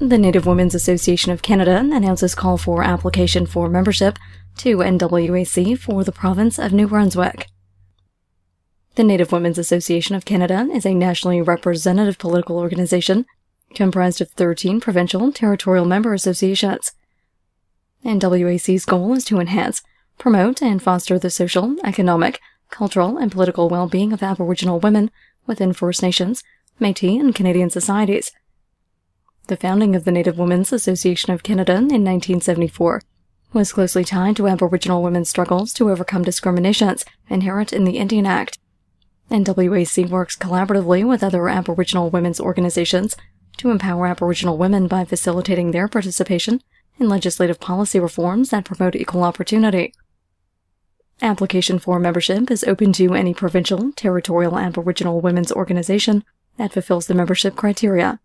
The Native Women's Association of Canada announces call for application for membership to NWAC for the province of New Brunswick. The Native Women's Association of Canada is a nationally representative political organization comprised of 13 provincial and territorial member associations. NWAC's goal is to enhance, promote, and foster the social, economic, cultural, and political well being of Aboriginal women within First Nations, Metis, and Canadian societies the founding of the Native Women's Association of Canada in 1974 was closely tied to Aboriginal women's struggles to overcome discriminations inherent in the Indian Act. NWAC works collaboratively with other Aboriginal women's organizations to empower Aboriginal women by facilitating their participation in legislative policy reforms that promote equal opportunity. Application for membership is open to any provincial, territorial Aboriginal women's organization that fulfills the membership criteria.